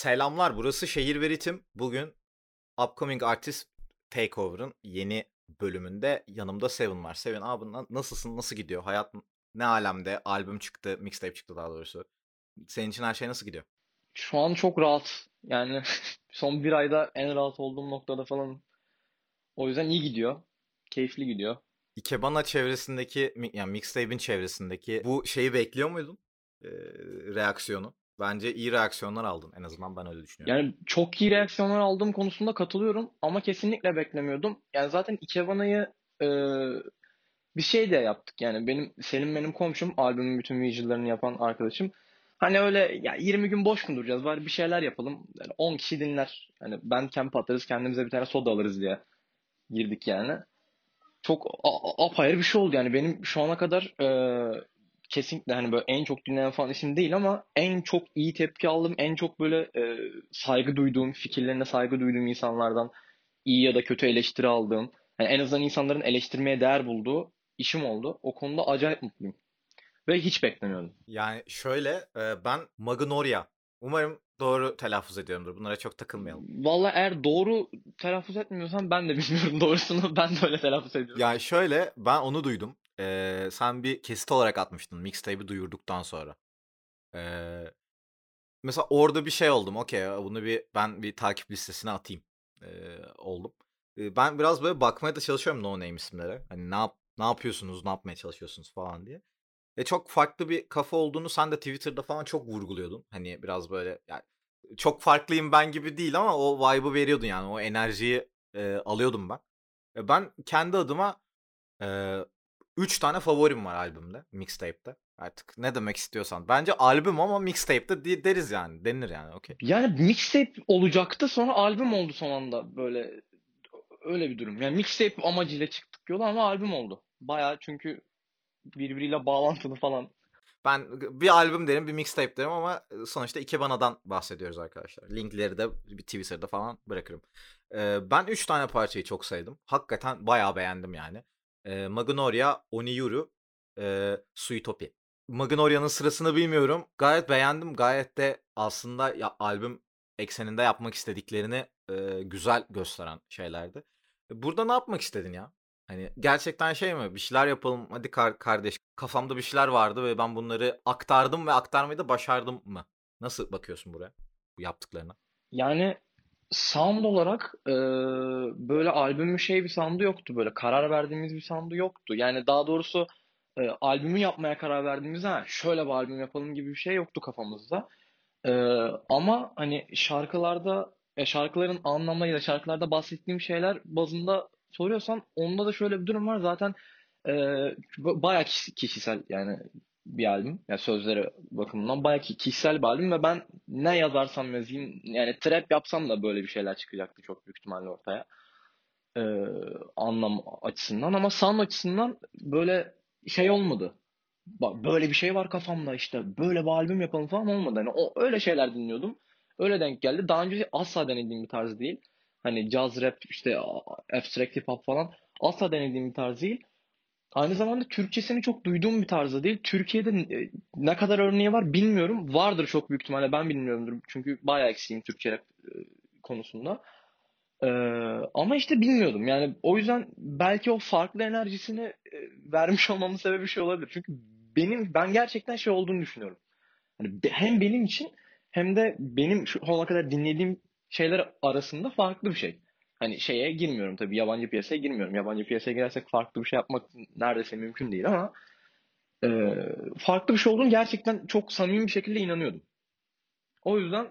Selamlar, burası Şehir ve Ritim. Bugün Upcoming Artist Takeover'ın yeni bölümünde yanımda Seven var. Seven abi na- nasılsın, nasıl gidiyor? Hayat ne alemde? Albüm çıktı, mixtape çıktı daha doğrusu. Senin için her şey nasıl gidiyor? Şu an çok rahat. Yani son bir ayda en rahat olduğum noktada falan. O yüzden iyi gidiyor. Keyifli gidiyor. Ikebana çevresindeki, yani mixtape'in çevresindeki bu şeyi bekliyor muydun? Ee, reaksiyonu. Bence iyi reaksiyonlar aldın. En azından ben öyle düşünüyorum. Yani çok iyi reaksiyonlar aldığım konusunda katılıyorum ama kesinlikle beklemiyordum. Yani zaten Ikebana'yı e, bir şey de yaptık. Yani benim Selim benim komşum, albümün bütün visual'larını yapan arkadaşım. Hani öyle ya 20 gün boş mu duracağız? Bari bir şeyler yapalım. Yani 10 kişi dinler. Hani ben camp atarız, kendimize bir tane soda alırız diye girdik yani. Çok apayrı bir şey oldu yani benim şu ana kadar e, kesinlikle hani böyle en çok dinlenen falan isim değil ama en çok iyi tepki aldım, en çok böyle e, saygı duyduğum, fikirlerine saygı duyduğum insanlardan iyi ya da kötü eleştiri aldığım, yani en azından insanların eleştirmeye değer bulduğu işim oldu. O konuda acayip mutluyum ve hiç beklemiyordum. Yani şöyle, e, ben Magnolia. Umarım doğru telaffuz ediyorumdur. Bunlara çok takılmayalım. Vallahi eğer doğru telaffuz etmiyorsam ben de bilmiyorum doğrusunu. Ben de öyle telaffuz ediyorum. Yani şöyle, ben onu duydum. Ee, sen bir kesit olarak atmıştın mixtape'i duyurduktan sonra. Ee, mesela orada bir şey oldum. Okey, bunu bir ben bir takip listesine atayım. Ee, oldum. Ee, ben biraz böyle bakmaya da çalışıyorum no name isimlere. Hani ne yap ne yapıyorsunuz, ne yapmaya çalışıyorsunuz falan diye. E çok farklı bir kafa olduğunu sen de Twitter'da falan çok vurguluyordun. Hani biraz böyle yani çok farklıyım ben gibi değil ama o vibe'ı veriyordun yani. O enerjiyi e, alıyordum ben. E, ben kendi adıma e, 3 tane favorim var albümde, mixtape'te. Artık ne demek istiyorsan. Bence albüm ama mixtape'te di- deriz yani. Denir yani okey. Yani mixtape olacaktı sonra albüm oldu son anda böyle öyle bir durum. Yani mixtape amacıyla çıktık yola ama albüm oldu. Bayağı çünkü birbiriyle bağlantılı falan. Ben bir albüm derim, bir mixtape derim ama sonuçta Ikebana'dan bahsediyoruz arkadaşlar. Linkleri de bir Twitter'da falan bırakırım. Ee, ben 3 tane parçayı çok sevdim. Hakikaten bayağı beğendim yani. Ee, Magnolia, Oniyuru, e, Suitopi. Magnolia'nın sırasını bilmiyorum. Gayet beğendim. Gayet de aslında ya, albüm ekseninde yapmak istediklerini e, güzel gösteren şeylerdi. Burada ne yapmak istedin ya? Hani gerçekten şey mi? Bir şeyler yapalım. Hadi kar- kardeş. Kafamda bir şeyler vardı ve ben bunları aktardım ve aktarmayı da başardım mı? Nasıl bakıyorsun buraya? Bu yaptıklarına. Yani sound olarak e, böyle albümün şey bir sound'u yoktu böyle karar verdiğimiz bir sound'u yoktu. Yani daha doğrusu e, albümü yapmaya karar verdiğimizde ha, şöyle bir albüm yapalım gibi bir şey yoktu kafamızda. E, ama hani şarkılarda ya şarkıların anlamı ya da şarkılarda bahsettiğim şeyler bazında soruyorsan onda da şöyle bir durum var. Zaten e, ba- bayağı kişi- kişisel yani bir albüm. Yani sözleri bakımından bayağı ki- kişisel bir albüm ve ben ne yazarsam yazayım yani trap yapsam da böyle bir şeyler çıkacaktı çok büyük ihtimalle ortaya. E, anlam açısından ama sound açısından böyle şey olmadı. Bak böyle bir şey var kafamda işte böyle bir albüm yapalım falan olmadı. Hani o öyle şeyler dinliyordum. Öyle denk geldi. Daha önce asla denediğim bir tarz değil. Hani jazz rap işte abstract hip hop falan asla denediğim bir tarz değil. Aynı zamanda Türkçesini çok duyduğum bir tarzda değil. Türkiye'de e, ne kadar örneği var bilmiyorum. Vardır çok büyük ihtimalle ben bilmiyorumdur. Çünkü bayağı eksiğim Türkçe rap e, konusunda. Ee, ama işte bilmiyordum. Yani o yüzden belki o farklı enerjisini e, vermiş olmamın sebebi şey olabilir. Çünkü benim ben gerçekten şey olduğunu düşünüyorum. Hani hem benim için hem de benim şu ana kadar dinlediğim şeyler arasında farklı bir şey. Hani şeye girmiyorum tabii yabancı piyasaya girmiyorum. Yabancı piyasaya girersek farklı bir şey yapmak neredeyse mümkün değil ama e, farklı bir şey olduğunu gerçekten çok samimi bir şekilde inanıyordum. O yüzden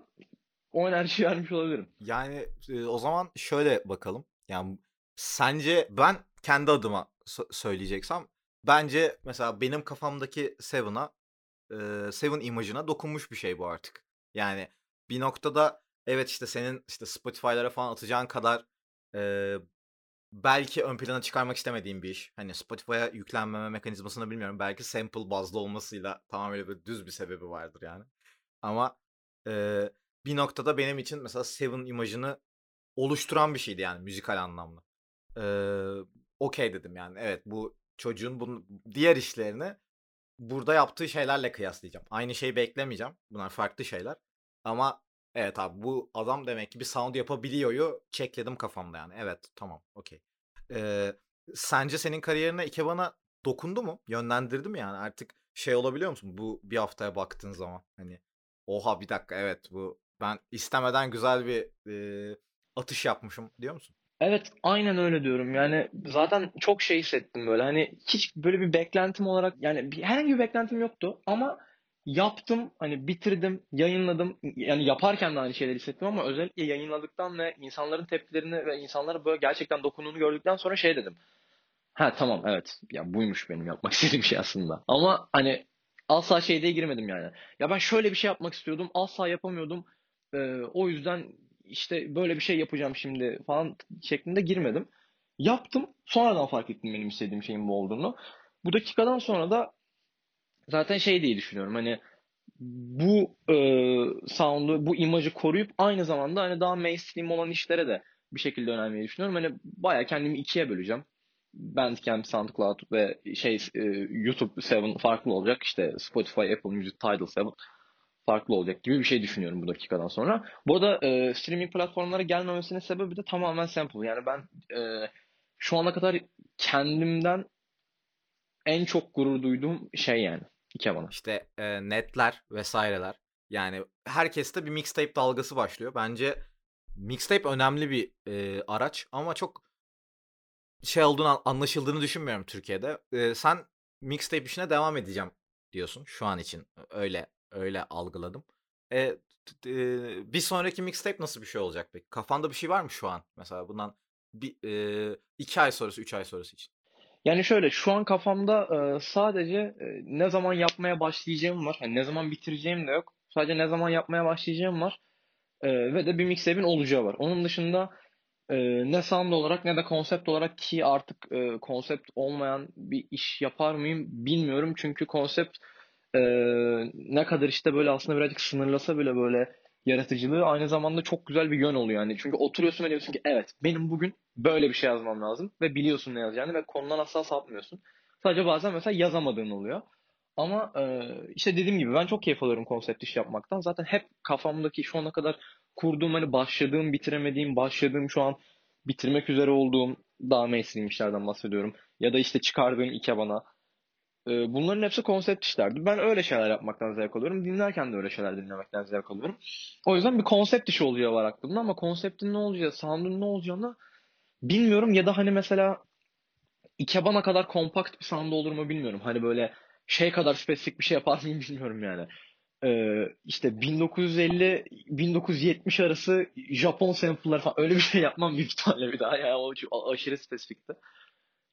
o enerjiyi vermiş olabilirim. Yani e, o zaman şöyle bakalım. Yani sence ben kendi adıma sö- söyleyeceksem bence mesela benim kafamdaki Seven'a e, Seven imajına dokunmuş bir şey bu artık. Yani bir noktada evet işte senin işte Spotify'lara falan atacağın kadar e, belki ön plana çıkarmak istemediğim bir iş. Hani Spotify'a yüklenmeme mekanizmasını bilmiyorum. Belki sample bazlı olmasıyla tamamen böyle düz bir sebebi vardır yani. Ama e, bir noktada benim için mesela Seven imajını oluşturan bir şeydi yani müzikal anlamda. Ee, Okey dedim yani. Evet bu çocuğun bunun diğer işlerini burada yaptığı şeylerle kıyaslayacağım. Aynı şeyi beklemeyeceğim. Bunlar farklı şeyler. Ama Evet abi bu adam demek ki bir sound yapabiliyor'yu check'ledim kafamda yani. Evet tamam okey. Eee, sence senin kariyerine ikebana dokundu mu? Yönlendirdi mi yani? Artık şey olabiliyor musun? Bu bir haftaya baktığın zaman hani oha bir dakika evet bu ben istemeden güzel bir eee, atış yapmışım diyor musun? Evet, aynen öyle diyorum. Yani zaten çok şey hissettim böyle. Hani hiç böyle bir beklentim olarak yani bir, herhangi bir beklentim yoktu ama yaptım, hani bitirdim, yayınladım. Yani yaparken de aynı şeyleri hissettim ama özellikle yayınladıktan ve insanların tepkilerini ve insanlara böyle gerçekten dokunduğunu gördükten sonra şey dedim. Ha tamam evet. Ya buymuş benim yapmak istediğim şey aslında. Ama hani asla şeyde girmedim yani. Ya ben şöyle bir şey yapmak istiyordum, asla yapamıyordum. Ee, o yüzden işte böyle bir şey yapacağım şimdi falan şeklinde girmedim. Yaptım. Sonradan fark ettim benim istediğim şeyin bu olduğunu. Bu dakikadan sonra da zaten şey diye düşünüyorum. Hani bu e, sound'u, bu imajı koruyup aynı zamanda hani daha mainstream olan işlere de bir şekilde önermeyi düşünüyorum. Hani bayağı kendimi ikiye böleceğim. Bandcamp, SoundCloud ve şey e, YouTube 7 farklı olacak. İşte Spotify, Apple Music, Tidal 7 farklı olacak gibi bir şey düşünüyorum bu dakikadan sonra. Bu arada e, streaming platformlara gelmemesinin sebebi de tamamen simple. Yani ben e, şu ana kadar kendimden en çok gurur duyduğum şey yani. Ikebana. İşte eee, netler vesaireler. Yani herkeste bir mixtape dalgası başlıyor. Bence mixtape önemli bir eee, araç ama çok şey olduğunu anlaşıldığını düşünmüyorum Türkiye'de. Eee, sen mixtape işine devam edeceğim diyorsun şu an için. Öyle öyle algıladım. E, bir sonraki mixtape nasıl bir şey olacak peki? Kafanda bir şey var mı şu an? Mesela bundan bir eee, iki ay sonrası, üç ay sonrası için. Yani şöyle şu an kafamda e, sadece e, ne zaman yapmaya başlayacağım var. Hani ne zaman bitireceğim de yok. Sadece ne zaman yapmaya başlayacağım var. E, ve de bir mixtape'in olacağı var. Onun dışında e, ne sound olarak ne de konsept olarak ki artık e, konsept olmayan bir iş yapar mıyım bilmiyorum. Çünkü konsept e, ne kadar işte böyle aslında birazcık sınırlasa bile böyle yaratıcılığı aynı zamanda çok güzel bir yön oluyor yani. Çünkü oturuyorsun ve diyorsun ki evet benim bugün böyle bir şey yazmam lazım ve biliyorsun ne yazacağını ve konudan asla sapmıyorsun. Sadece bazen mesela yazamadığın oluyor. Ama e, işte dediğim gibi ben çok keyif alıyorum konsept iş yapmaktan. Zaten hep kafamdaki şu ana kadar kurduğum hani başladığım, bitiremediğim, başladığım şu an bitirmek üzere olduğum daha mainstream işlerden bahsediyorum. Ya da işte çıkardığım ikebana. E, bunların hepsi konsept işlerdi. Ben öyle şeyler yapmaktan zevk alıyorum. Dinlerken de öyle şeyler dinlemekten zevk alıyorum. O yüzden bir konsept işi olacağı var aklımda ama konseptin ne olacağı, sound'un ne olacağını bilmiyorum. Ya da hani mesela Ikebana kadar kompakt bir sound olur mu bilmiyorum. Hani böyle şey kadar spesifik bir şey yapar mıyım bilmiyorum yani. Ee, işte 1950-1970 arası Japon sample'ları falan öyle bir şey yapmam büyük ihtimalle bir daha. Yani o aşırı spesifikti.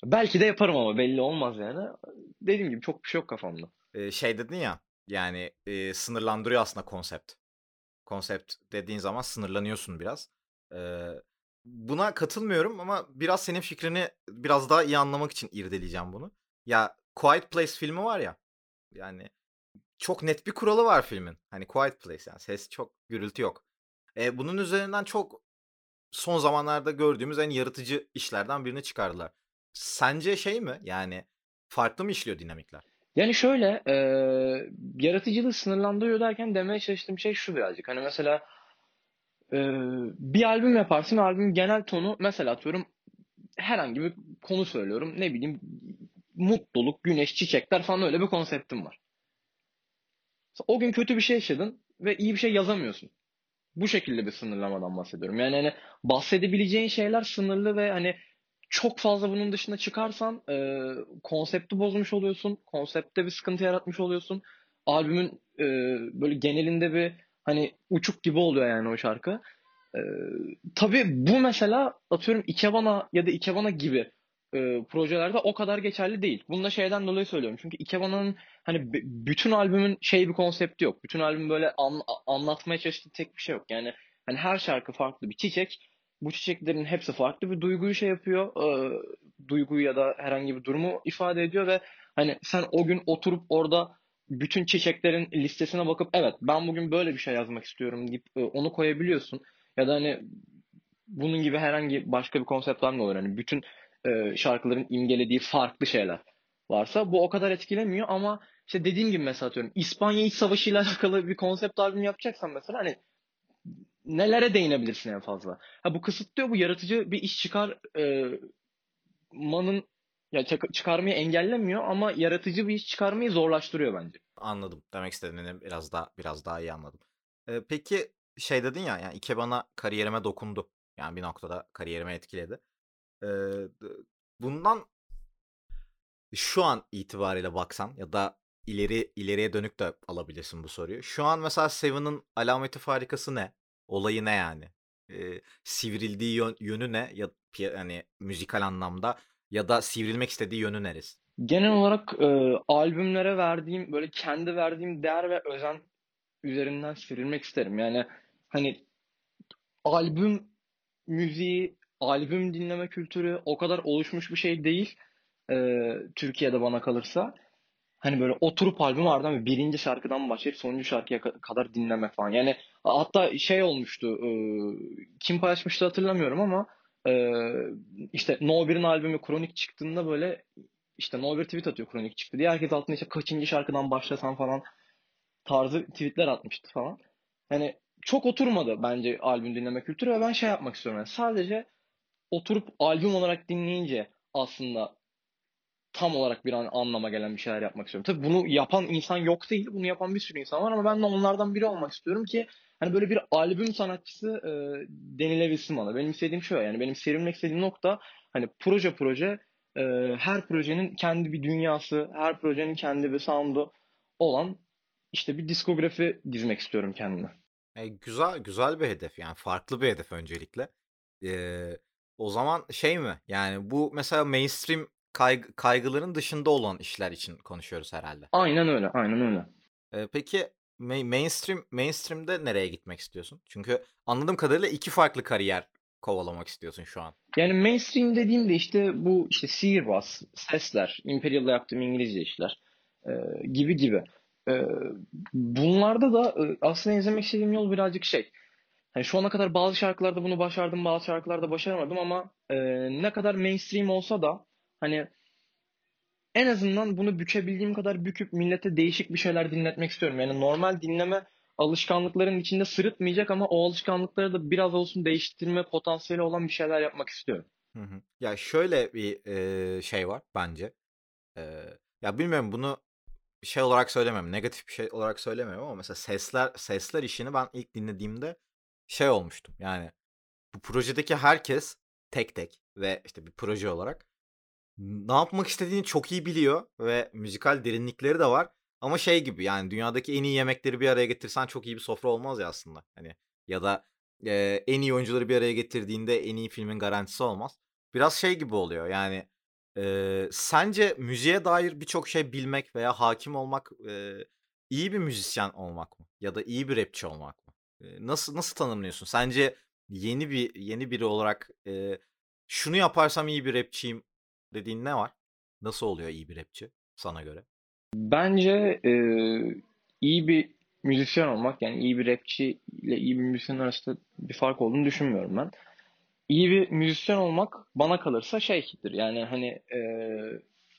Belki de yaparım ama belli olmaz yani. Dediğim gibi çok bir şey yok kafamda. Eee, şey dedin ya yani eee, sınırlandırıyor aslında konsept. Konsept dediğin zaman sınırlanıyorsun biraz. Eee, buna katılmıyorum ama biraz senin fikrini biraz daha iyi anlamak için irdeleyeceğim bunu. Ya Quiet Place filmi var ya yani çok net bir kuralı var filmin. Hani Quiet Place yani ses çok gürültü yok. E, bunun üzerinden çok son zamanlarda gördüğümüz en yaratıcı işlerden birini çıkardılar. Sence şey mi? Yani farklı mı işliyor dinamikler? Yani şöyle e, yaratıcılığı sınırlandırıyor derken demeye çalıştığım şey şu birazcık. Hani mesela e, bir albüm yaparsın. Albümün genel tonu mesela atıyorum herhangi bir konu söylüyorum. Ne bileyim mutluluk, güneş, çiçekler falan öyle bir konseptim var. O gün kötü bir şey yaşadın ve iyi bir şey yazamıyorsun. Bu şekilde bir sınırlamadan bahsediyorum. Yani hani bahsedebileceğin şeyler sınırlı ve hani çok fazla bunun dışına çıkarsan e, konsepti bozmuş oluyorsun. Konseptte bir sıkıntı yaratmış oluyorsun. Albümün e, böyle genelinde bir hani uçuk gibi oluyor yani o şarkı. E, tabii bu mesela atıyorum Ikebana ya da Ikebana gibi e, projelerde o kadar geçerli değil. Bunu da şeyden dolayı söylüyorum. Çünkü Ikebana'nın hani b- bütün albümün şey bir konsepti yok. Bütün albüm böyle an- anlatmaya çalıştığı tek bir şey yok. Yani hani her şarkı farklı bir çiçek. Bu çiçeklerin hepsi farklı bir duyguyu şey yapıyor. E, duyguyu ya da herhangi bir durumu ifade ediyor ve hani sen o gün oturup orada bütün çiçeklerin listesine bakıp evet ben bugün böyle bir şey yazmak istiyorum deyip e, onu koyabiliyorsun. Ya da hani bunun gibi herhangi başka bir konsept var mı olur? Hani bütün e, şarkıların imgelediği farklı şeyler varsa bu o kadar etkilemiyor ama işte dediğim gibi mesela atıyorum İspanya İç Savaşı ile alakalı bir konsept albüm yapacaksan mesela hani nelere değinebilirsin en fazla? Ha bu kısıtlıyor, bu yaratıcı bir iş çıkar e, manın ya çık- çıkarmayı engellemiyor ama yaratıcı bir iş çıkarmayı zorlaştırıyor bence. Anladım. Demek istediğini biraz daha biraz daha iyi anladım. Eee, peki şey dedin ya yani Ikebana kariyerime dokundu. Yani bir noktada kariyerimi etkiledi. Eee, d bundan şu an itibariyle baksan ya da ileri ileriye dönük de alabilirsin bu soruyu. Şu an mesela Seven'ın alameti farikası ne? Olayı ne yani? Eee, sivrildiği yön yönü ne? Ya hani müzikal anlamda ya da sivrilmek istediği yönü neresi? Genel olarak e, albümlere verdiğim böyle kendi verdiğim değer ve özen üzerinden sivrilmek isterim. Yani hani albüm müziği, albüm dinleme kültürü o kadar oluşmuş bir şey değil e, Türkiye'de bana kalırsa. Hani böyle oturup albüm ardından birinci şarkıdan başlayıp sonuncu şarkıya ka- kadar dinlemek falan. Yani hatta şey olmuştu, e, kim paylaşmıştı hatırlamıyorum ama e, işte No 1'in albümü Kronik çıktığında böyle işte No 1 tweet atıyor Kronik çıktı diye. Herkes altına işte kaçıncı şarkıdan başlasan falan tarzı tweetler atmıştı falan. Hani çok oturmadı bence albüm dinleme kültürü ve ben şey yapmak istiyorum. Yani sadece oturup albüm olarak dinleyince aslında tam olarak bir an, anlama gelen bir şeyler yapmak istiyorum. Tabii bunu yapan insan yok değil. Bunu yapan bir sürü insan var ama ben de onlardan biri olmak istiyorum ki hani böyle bir albüm sanatçısı e, denilebilsin bana. Benim istediğim şu yani benim serilmek istediğim nokta hani proje proje e, her projenin kendi bir dünyası, her projenin kendi bir sound'u olan işte bir diskografi dizmek istiyorum kendime. E, güzel güzel bir hedef yani farklı bir hedef öncelikle. Eee, o zaman şey mi yani bu mesela mainstream kaygı, kaygıların dışında olan işler için konuşuyoruz herhalde. Aynen öyle, aynen öyle. Eee, peki ma- mainstream mainstream'de nereye gitmek istiyorsun? Çünkü anladığım kadarıyla iki farklı kariyer kovalamak istiyorsun şu an. Yani mainstream dediğimde işte bu işte sihirbaz, sesler, Imperial'da yaptığım İngilizce işler e, gibi gibi. E, bunlarda da e, aslında izlemek istediğim yol birazcık şey. Hani şu ana kadar bazı şarkılarda bunu başardım, bazı şarkılarda başaramadım ama e, ne kadar mainstream olsa da hani en azından bunu bükebildiğim kadar büküp millete değişik bir şeyler dinletmek istiyorum. Yani normal dinleme alışkanlıkların içinde sırıtmayacak ama o alışkanlıkları da biraz olsun değiştirme potansiyeli olan bir şeyler yapmak istiyorum. Hı hı. Ya şöyle bir eee, şey var bence. Eee, ya bilmiyorum bunu şey olarak söylemiyorum, negatif bir şey olarak söylemiyorum ama mesela sesler sesler işini ben ilk dinlediğimde şey olmuştum. Yani bu projedeki herkes tek tek ve işte bir proje olarak ne yapmak istediğini çok iyi biliyor ve müzikal derinlikleri de var. Ama şey gibi yani dünyadaki en iyi yemekleri bir araya getirsen çok iyi bir sofra olmaz ya aslında. Hani ya da eee, en iyi oyuncuları bir araya getirdiğinde en iyi filmin garantisi olmaz. Biraz şey gibi oluyor yani eee, sence müziğe dair birçok şey bilmek veya hakim olmak eee, iyi bir müzisyen olmak mı? Ya da iyi bir rapçi olmak mı? Eee, nasıl nasıl tanımlıyorsun? Sence yeni bir yeni biri olarak eee, şunu yaparsam iyi bir rapçiyim dediğin ne var? Nasıl oluyor iyi bir rapçi sana göre? Bence e, iyi bir müzisyen olmak yani iyi bir rapçi ile iyi bir müzisyen arasında bir fark olduğunu düşünmüyorum ben. İyi bir müzisyen olmak bana kalırsa şeydir yani hani e,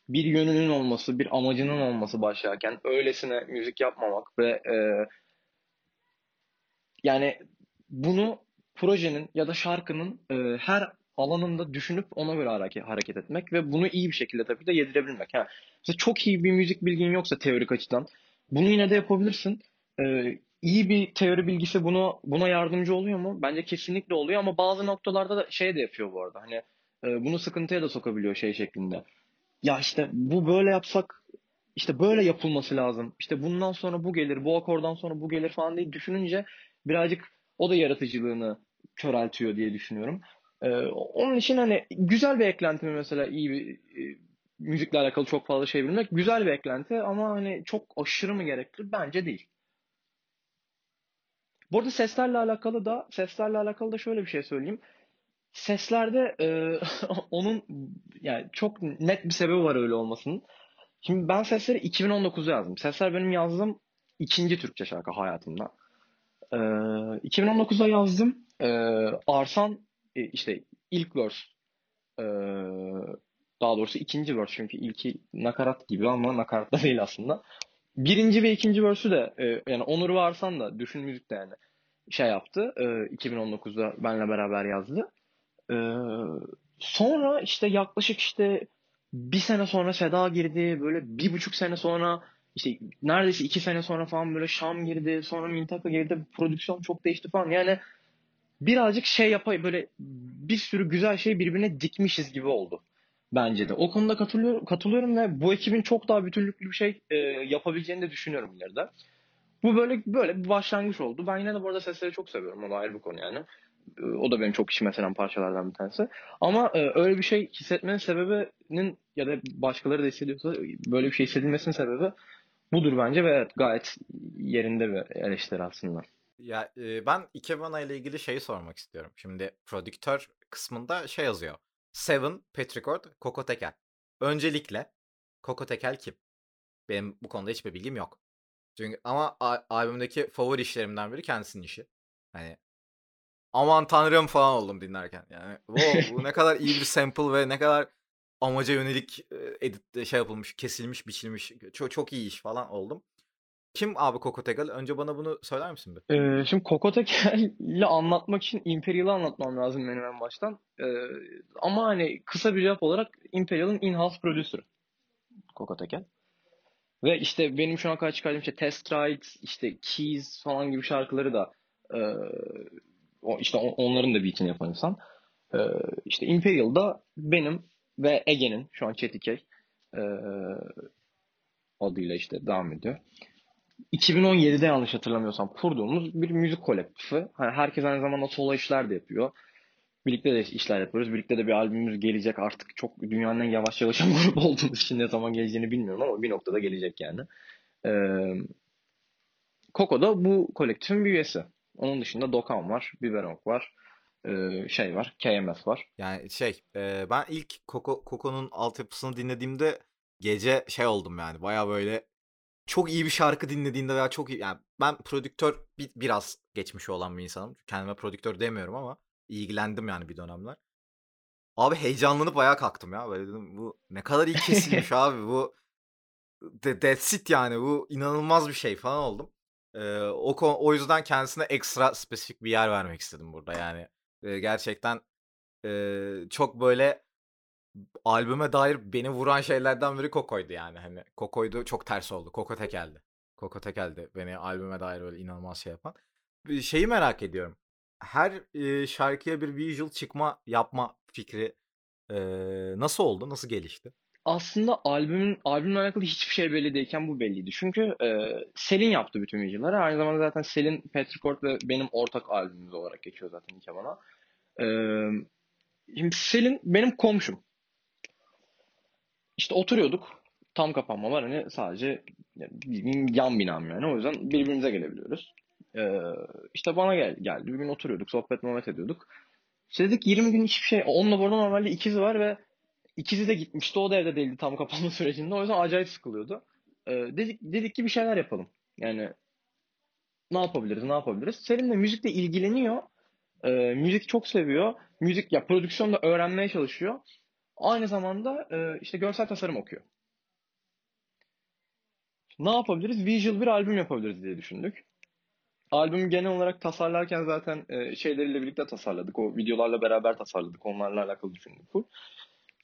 bir yönünün olması, bir amacının olması başlarken öylesine müzik yapmamak ve e, yani bunu projenin ya da şarkının e, her alanında düşünüp ona göre hareket, etmek ve bunu iyi bir şekilde tabii de yedirebilmek. Ha, mesela çok iyi bir müzik bilgin yoksa teorik açıdan bunu yine de yapabilirsin. E, iyi bir teori bilgisi bunu buna yardımcı oluyor mu? Bence kesinlikle oluyor ama bazı noktalarda da şey de yapıyor bu arada. Hani e, bunu sıkıntıya da sokabiliyor şey şeklinde. Ya işte bu böyle yapsak işte böyle yapılması lazım. İşte bundan sonra bu gelir, bu akordan sonra bu gelir falan diye düşününce birazcık o da yaratıcılığını köreltiyor diye düşünüyorum. Ee, onun için hani güzel bir eklenti mi mesela iyi bir e, müzikle alakalı çok fazla şey bilmek güzel bir eklenti ama hani çok aşırı mı gerekli? Bence değil. Bu arada seslerle alakalı da seslerle alakalı da şöyle bir şey söyleyeyim. Seslerde e, onun yani çok net bir sebebi var öyle olmasının. Şimdi ben sesleri 2019'da yazdım. Sesler benim yazdığım ikinci Türkçe şarkı hayatımda. Ee, 2019'da yazdım. Ee, Arsan e, işte ilk verse daha doğrusu ikinci verse çünkü ilki nakarat gibi ama nakarat da değil aslında. Birinci ve ikinci verse'ü de e, yani Onur ve Arsan da düşün müzikte yani. şey yaptı. E, 2019'da benle beraber yazdı. E, sonra işte yaklaşık işte bir sene sonra Seda girdi. Böyle bir buçuk sene sonra işte neredeyse iki sene sonra falan böyle Şam girdi. Sonra Mintaka girdi. Prodüksiyon çok değişti falan. Yani birazcık şey yapay böyle bir sürü güzel şey birbirine dikmişiz gibi oldu. Bence de. O konuda katılıyorum, katılıyorum ve bu ekibin çok daha bütünlüklü bir şey e, yapabileceğini de düşünüyorum ileride. Bu böyle böyle bir başlangıç oldu. Ben yine de bu arada sesleri çok seviyorum. O da ayrı bir konu yani. E, o da benim çok işime senen parçalardan bir tanesi. Ama e, öyle bir şey hissetmenin sebebinin ya da başkaları da hissediyorsa böyle bir şey hissedilmesinin sebebi budur bence ve evet, gayet yerinde bir eleştiri aslında. Ya e, ben Ikebana ile ilgili şeyi sormak istiyorum. Şimdi prodüktör kısmında şey yazıyor. Seven, Petrichord, Koko Tekel. Öncelikle Koko Tekel kim? Benim bu konuda hiçbir bilgim yok. Çünkü ama a- albümdeki favori işlerimden biri kendisinin işi. Hani aman tanrım falan oldum dinlerken. Yani wow, bu ne kadar iyi bir sample ve ne kadar amaca yönelik edit şey yapılmış, kesilmiş, biçilmiş. Çok çok iyi iş falan oldum. Kim abi Koko Tekel? Önce bana bunu söyler misin bir? Ee, şimdi Koko Tekel'i anlatmak için Imperial'ı anlatmam lazım benim en baştan. Ee, ama hani kısa bir cevap olarak Imperial'ın in-house producer'ı Koko Tekel. Ve işte benim şu an kadar çıkardığım işte Test Ride, işte Keys falan gibi şarkıları da e, işte onların da beatini yapan insan. E, işte Imperial'da benim ve Ege'nin şu an Çetikey e, adıyla işte devam ediyor. 2017'de yanlış hatırlamıyorsam kurduğumuz bir müzik kolektifi. Hani herkes aynı zamanda solo işler de yapıyor. Birlikte de işler yapıyoruz. Birlikte de bir albümümüz gelecek. Artık çok dünyanın en yavaş çalışan grup olduğumuz için ne zaman geleceğini bilmiyorum ama bir noktada gelecek yani. Ee, Koko da bu kolektifin bir üyesi. Onun dışında Dokan var, Biberonk var, e, şey var, KMS var. Yani şey, e, ben ilk Koko Koko'nun altyapısını dinlediğimde gece şey oldum yani. Baya böyle çok iyi bir şarkı dinlediğinde veya çok iyi yani ben prodüktör bir, biraz geçmiş olan bir insanım. Kendime prodüktör demiyorum ama ilgilendim yani bir dönemler. Abi heyecanlanıp ayağa kalktım ya. Böyle dedim bu ne kadar iyi kesilmiş abi bu de, that's it yani bu inanılmaz bir şey falan oldum. Ee, o, o yüzden kendisine ekstra spesifik bir yer vermek istedim burada yani. Ee, gerçekten e, çok böyle albüme dair beni vuran şeylerden biri Koko'ydu yani. Hani Koko'ydu çok ters oldu. Koko Tekel'di. Koko Tekel'di beni albüme dair böyle inanılmaz şey yapan. Şeyi merak ediyorum. Her e, şarkıya bir visual çıkma yapma fikri e, nasıl oldu? Nasıl gelişti? Aslında albümün albümle alakalı hiçbir şey belli değilken bu belliydi. Çünkü e, Selin yaptı bütün visual'ları. Aynı zamanda zaten Selin, Petrichord ve benim ortak albümümüz olarak geçiyor zaten Ikebana. E, şimdi Selin benim komşum. İşte oturuyorduk. Tam kapanma var hani sadece yan binam yani. O yüzden birbirimize gelebiliyoruz. Ee, işte bana gel, geldi. Bir gün oturuyorduk. Sohbet muhabbet ediyorduk. İşte dedik 20 gün hiçbir şey. Onunla burada normalde ikizi var ve ikizi de gitmişti. O da evde değildi tam kapanma sürecinde. O yüzden acayip sıkılıyordu. Ee, dedik, dedik ki bir şeyler yapalım. Yani ne yapabiliriz, ne yapabiliriz? Selim de müzikle ilgileniyor. Ee, müzik çok seviyor. Müzik ya prodüksiyonda öğrenmeye çalışıyor. Aynı zamanda e, işte görsel tasarım okuyor. Ne yapabiliriz? Visual bir albüm yapabiliriz diye düşündük. Albümü genel olarak tasarlarken zaten e, şeyleriyle birlikte tasarladık. O videolarla beraber tasarladık. Onlarla alakalı düşündük.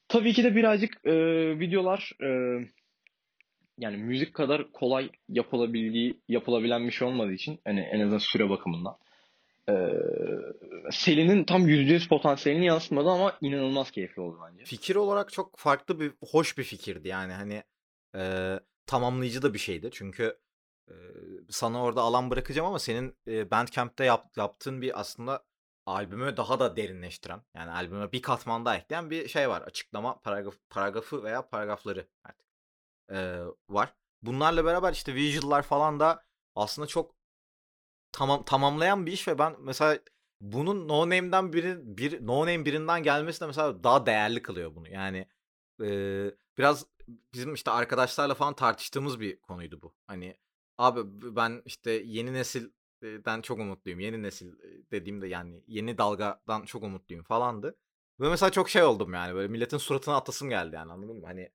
Tabii ki de birazcık e, videolar e, yani müzik kadar kolay yapılabildiği, yapılabilen bir şey olmadığı için hani en azından süre bakımından e, Selin'in tam %100 potansiyelini yansıtmadı ama inanılmaz keyifli oldu bence. Fikir olarak çok farklı bir, hoş bir fikirdi yani hani e, tamamlayıcı da bir şeydi. Çünkü e, sana orada alan bırakacağım ama senin e, Bandcamp'te yap, yaptığın bir aslında albümü daha da derinleştiren yani albüme bir katman daha ekleyen bir şey var. Açıklama paragraf, paragrafı veya paragrafları artık e, var. Bunlarla beraber işte visual'lar falan da aslında çok tamam tamamlayan bir iş ve ben mesela bunun No Name'den biri bir No Name birinden gelmesi de mesela daha değerli kılıyor bunu. Yani e, biraz bizim işte arkadaşlarla falan tartıştığımız bir konuydu bu. Hani abi ben işte yeni nesilden çok umutluyum. Yeni nesil dediğimde yani yeni dalgadan çok umutluyum falandı. Ve mesela çok şey oldum yani böyle milletin suratına atasım geldi yani anladın mı? Hani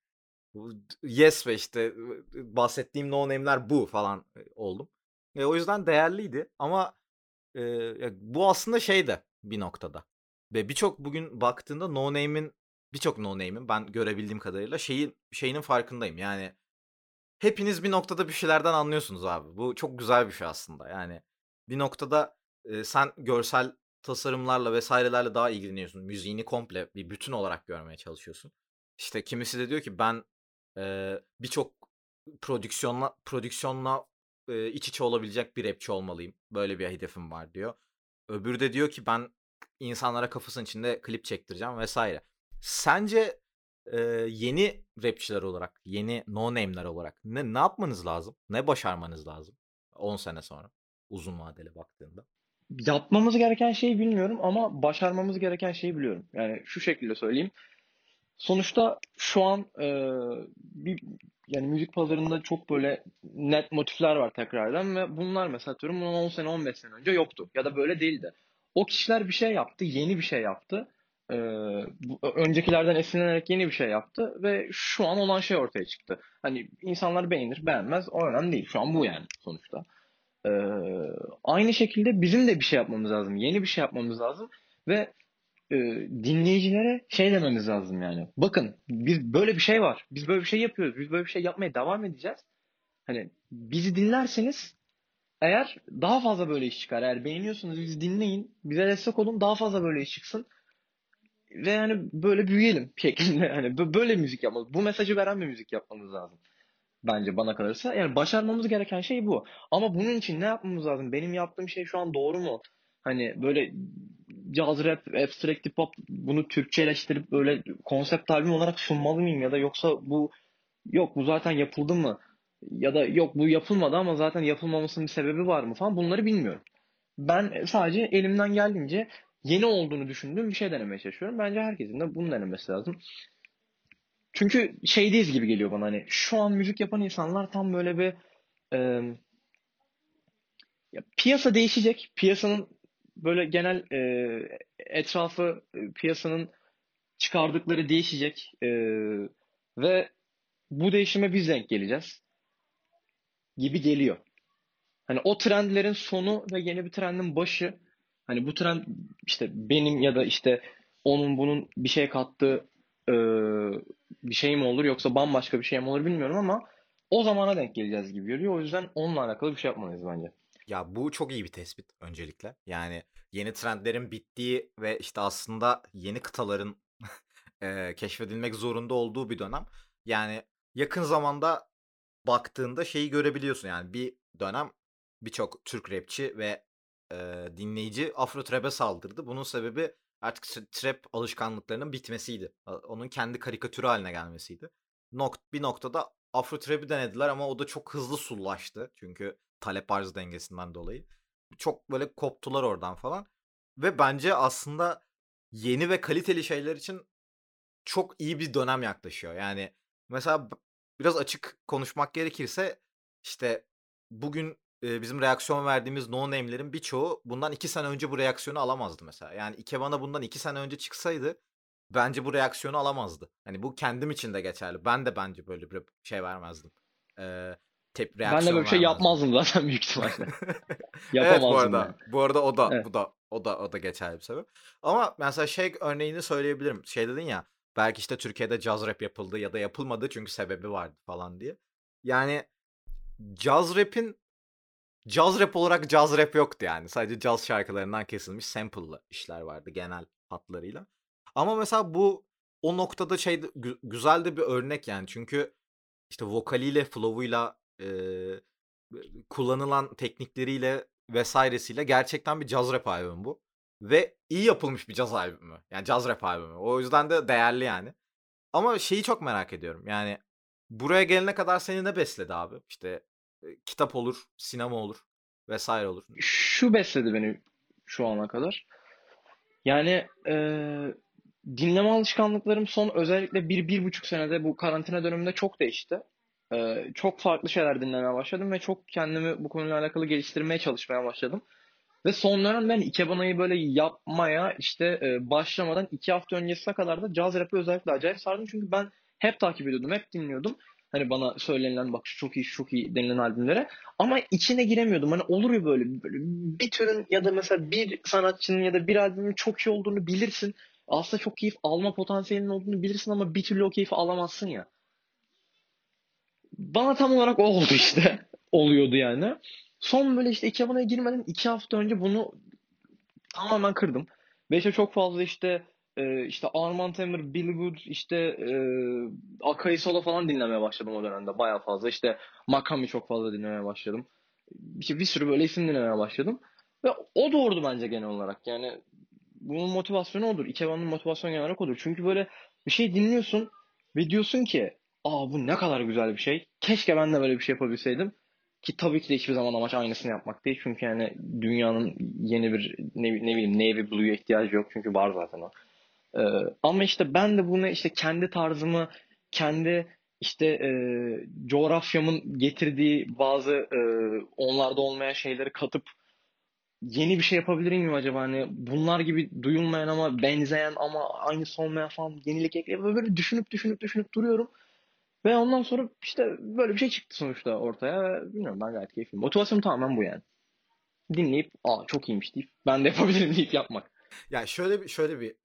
yes ve işte bahsettiğim no name'ler bu falan oldum. E, o yüzden değerliydi ama ya, bu aslında şey de bir noktada ve birçok bugün baktığında no name'in birçok no name'in ben görebildiğim kadarıyla şeyin şeyinin farkındayım. Yani hepiniz bir noktada bir şeylerden anlıyorsunuz abi. Bu çok güzel bir şey aslında. Yani bir noktada, eee, sen görsel tasarımlarla vs.lerle daha ilgileniyorsun. Müziğini komple bir bütün olarak görmeye çalışıyorsun. İşte kimisi de diyor ki ben, eee, birçok prodüksiyonla prodüksiyonla, eee, iç içe olabilecek bir rapçi olmalıyım. Böyle bir hedefim var diyor. Öbürü de diyor ki ben insanlara kafasının içinde klip çektireceğim vs. Sence, eee, yeni rapçiler olarak, yeni no name'ler olarak ne ne yapmanız lazım? Ne başarmanız lazım 10 sene sonra uzun vadeli baktığında? Yapmamız gereken şeyi bilmiyorum ama başarmamız gereken şeyi biliyorum. Yani şu şekilde söyleyeyim. Sonuçta şu an eee, bir yani müzik pazarında çok böyle net motifler var tekrardan ve bunlar mesela atıyorum bundan 10 sene 15 sene önce yoktu ya da böyle değildi. O kişiler bir şey yaptı, yeni bir şey yaptı. Eee, bu, öncekilerden esinlenerek yeni bir şey yaptı ve şu an olan şey ortaya çıktı. Hani insanlar beğenir, beğenmez o önemli değil. Şu an bu yani sonuçta. Eee, aynı şekilde bizim de bir şey yapmamız lazım. Yeni bir şey yapmamız lazım ve e, dinleyicilere şey dememiz lazım yani. Bakın biz böyle bir şey var. Biz böyle bir şey yapıyoruz. Biz böyle bir şey yapmaya devam edeceğiz. Hani bizi dinlerseniz eğer daha fazla böyle iş çıkar. Eğer beğeniyorsunuz bizi dinleyin. Bize destek olun. Daha fazla böyle iş çıksın. Ve yani böyle büyüyelim şeklinde. Hani böyle müzik yapmalıyız. Bu mesajı veren bir müzik yapmamız lazım. Bence bana kalırsa. Yani başarmamız gereken şey bu. Ama bunun için ne yapmamız lazım? Benim yaptığım şey şu an doğru mu? Hani böyle caz rap, abstract hip hop bunu Türkçeleştirip böyle konsept albüm olarak sunmalı mıyım ya da yoksa bu yok bu zaten yapıldı mı ya da yok bu yapılmadı ama zaten yapılmamasının bir sebebi var mı falan bunları bilmiyorum. Ben sadece elimden geldiğince yeni olduğunu düşündüğüm bir şey denemeye çalışıyorum. Bence herkesin de bunu denemesi lazım. Çünkü şeydeyiz gibi geliyor bana hani şu an müzik yapan insanlar tam böyle bir e, ya piyasa değişecek. Piyasanın böyle genel e, etrafı e, piyasanın çıkardıkları değişecek e, ve bu değişime biz denk geleceğiz gibi geliyor. Hani o trendlerin sonu ve yeni bir trendin başı hani bu trend işte benim ya da işte onun bunun bir şey kattığı e, bir şey mi olur yoksa bambaşka bir şey mi olur bilmiyorum ama o zamana denk geleceğiz gibi geliyor. O yüzden onunla alakalı bir şey yapmalıyız bence. Ya bu çok iyi bir tespit öncelikle. Yani yeni trendlerin bittiği ve işte aslında yeni kıtaların eee, keşfedilmek zorunda olduğu bir dönem. Yani yakın zamanda baktığında şeyi görebiliyorsun yani bir dönem birçok Türk rapçi ve eee, dinleyici Afro Trap'e saldırdı. Bunun sebebi artık trap alışkanlıklarının bitmesiydi. Onun kendi karikatürü haline gelmesiydi. Nokt bir noktada Afro Trap'i denediler ama o da çok hızlı sullaştı. Çünkü talep arz dengesinden dolayı. Çok böyle koptular oradan falan. Ve bence aslında yeni ve kaliteli şeyler için çok iyi bir dönem yaklaşıyor. Yani mesela biraz açık konuşmak gerekirse işte bugün bizim reaksiyon verdiğimiz no name'lerin birçoğu bundan iki sene önce bu reaksiyonu alamazdı mesela. Yani Ikebana bundan iki sene önce çıksaydı bence bu reaksiyonu alamazdı. Hani bu kendim için de geçerli. Ben de bence böyle bir şey vermezdim. Ee, tep Ben de böyle bir şey yapmazdım zaten büyük ihtimalle. evet bu arada. Yani. Bu arada o da evet. bu da o da o da geçerli bir sebep. Ama mesela şey örneğini söyleyebilirim. Şey dedin ya belki işte Türkiye'de caz rap yapıldı ya da yapılmadı çünkü sebebi vardı falan diye. Yani caz rap'in caz rap olarak caz rap yoktu yani. Sadece caz şarkılarından kesilmiş sample'lı işler vardı genel hatlarıyla. Ama mesela bu o noktada şey güzel de bir örnek yani. Çünkü işte vokaliyle, flow'uyla eee, kullanılan teknikleriyle vesairesiyle gerçekten bir caz rap albümü bu. Ve iyi yapılmış bir caz albümü. Yani caz rap albümü. O yüzden de değerli yani. Ama şeyi çok merak ediyorum. Yani buraya gelene kadar seni ne besledi abi? İşte kitap olur, sinema olur vesaire olur. Şu besledi beni şu ana kadar. Yani eee, dinleme alışkanlıklarım son özellikle bir, bir buçuk senede bu karantina döneminde çok değişti. Ee, çok farklı şeyler dinlemeye başladım ve çok kendimi bu konuyla alakalı geliştirmeye çalışmaya başladım. Ve son dönem ben Ikebana'yı böyle yapmaya işte e, başlamadan iki hafta öncesine kadar da caz rap'i özellikle acayip sardım. Çünkü ben hep takip ediyordum, hep dinliyordum. Hani bana söylenilen bak şu çok iyi çok iyi denilen albümlere. Ama içine giremiyordum. Hani olur ya böyle, böyle bir türün ya da mesela bir sanatçının ya da bir albümün çok iyi olduğunu bilirsin. Aslında çok keyif alma potansiyelinin olduğunu bilirsin ama bir türlü o keyfi alamazsın ya. Bana tam olarak o oldu işte. Oluyordu yani. Son böyle işte iki aboneye girmeden iki hafta önce bunu tamamen kırdım. Ve işte çok fazla işte e, işte Armand Hammer, Billy Good, işte e, Akai Solo falan dinlemeye başladım o dönemde. Baya fazla. İşte Makami çok fazla dinlemeye başladım. İşte bir sürü böyle isim dinlemeye başladım. Ve o doğurdu bence genel olarak. Yani bunun motivasyonu odur. Ikeban'ın motivasyonu genel olarak odur. Çünkü böyle bir şey dinliyorsun ve diyorsun ki aa bu ne kadar güzel bir şey. Keşke ben de böyle bir şey yapabilseydim. Ki tabii ki de hiçbir zaman amaç aynısını yapmak değil. Çünkü yani dünyanın yeni bir ne, ne bileyim Navy Blue'ya ihtiyacı yok. Çünkü var zaten o. Ee, ama işte ben de bunu işte kendi tarzımı, kendi işte e, coğrafyamın getirdiği bazı e, onlarda olmayan şeyleri katıp yeni bir şey yapabilir miyim acaba? Hani bunlar gibi duyulmayan ama benzeyen ama aynısı olmayan falan yenilik ekleyip böyle düşünüp düşünüp düşünüp duruyorum. Ve ondan sonra işte böyle bir şey çıktı sonuçta ortaya. Bilmiyorum ben gayet keyifliyim. Motivasyonum tamamen bu yani. Dinleyip aa çok iyiymiş deyip ben de yapabilirim deyip yapmak. Ya şöyle bir şöyle bir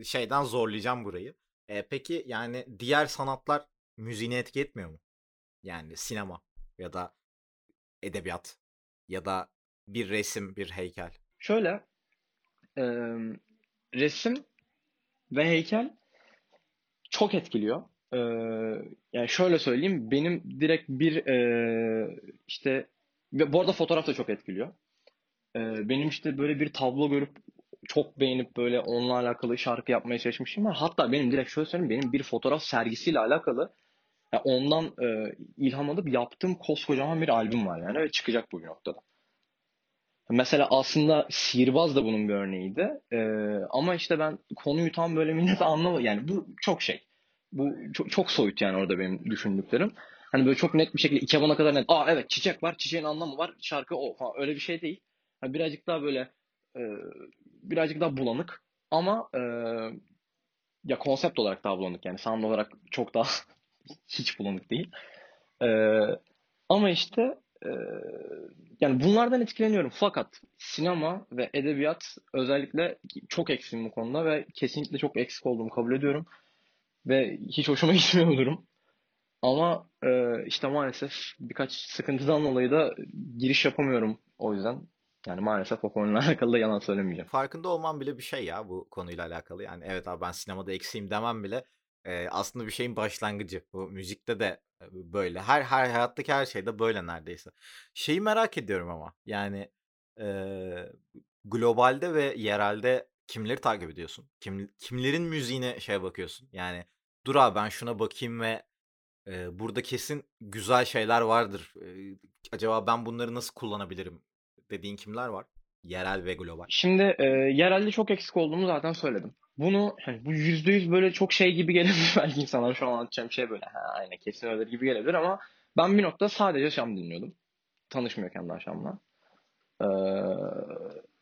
e, şeyden zorlayacağım burayı. E, peki yani diğer sanatlar müziğini etki etmiyor mu? Yani sinema ya da edebiyat ya da bir resim, bir heykel. Şöyle e, resim ve heykel çok etkiliyor. E, yani şöyle söyleyeyim benim direkt bir e, işte ve bu arada fotoğraf da çok etkiliyor. E, benim işte böyle bir tablo görüp çok beğenip böyle onunla alakalı şarkı yapmaya çalışmışım var. Hatta benim direkt şöyle söyleyeyim benim bir fotoğraf sergisiyle alakalı yani ondan e, ilham alıp yaptığım koskocaman bir albüm var yani ve çıkacak bu noktada. Mesela aslında Sihirbaz da bunun bir örneğiydi. Ee, ama işte ben konuyu tam böyle millet anlamadı. Yani bu çok şey. Bu çok, çok soyut yani orada benim düşündüklerim. Hani böyle çok net bir şekilde iki abona kadar net. Aa evet çiçek var, çiçeğin anlamı var, şarkı o. Ha, öyle bir şey değil. Yani birazcık daha böyle e, birazcık daha bulanık. Ama e, ya konsept olarak daha bulanık yani. Sound olarak çok daha hiç bulanık değil. E, ama işte e, yani bunlardan etkileniyorum. Fakat sinema ve edebiyat özellikle çok eksiğim bu konuda ve kesinlikle çok eksik olduğumu kabul ediyorum. Ve hiç hoşuma gitmiyor bu durum. Ama e, işte maalesef birkaç sıkıntıdan dolayı da giriş yapamıyorum o yüzden. Yani maalesef o konuyla alakalı da yalan söylemeyeceğim. Farkında olmam bile bir şey ya bu konuyla alakalı. Yani evet abi ben sinemada eksiğim demem bile e, aslında bir şeyin başlangıcı. Bu müzikte de böyle. Her her hayattaki her şeyde böyle neredeyse. Şeyi merak ediyorum ama yani e, globalde ve yerelde kimleri takip ediyorsun? Kim, kimlerin müziğine şey bakıyorsun? Yani dur abi ben şuna bakayım ve e, burada kesin güzel şeyler vardır. E, acaba ben bunları nasıl kullanabilirim dediğin kimler var? Yerel ve global. Şimdi e, yerelde çok eksik olduğumu zaten söyledim. Bunu hani bu yüzde yüz böyle çok şey gibi gelebilir belki insanlar şu an anlatacağım şey böyle ha aynen kesin öyle gibi gelebilir ama ben bir nokta sadece Şam dinliyordum. Tanışmıyorken daha Şam'la. Ee,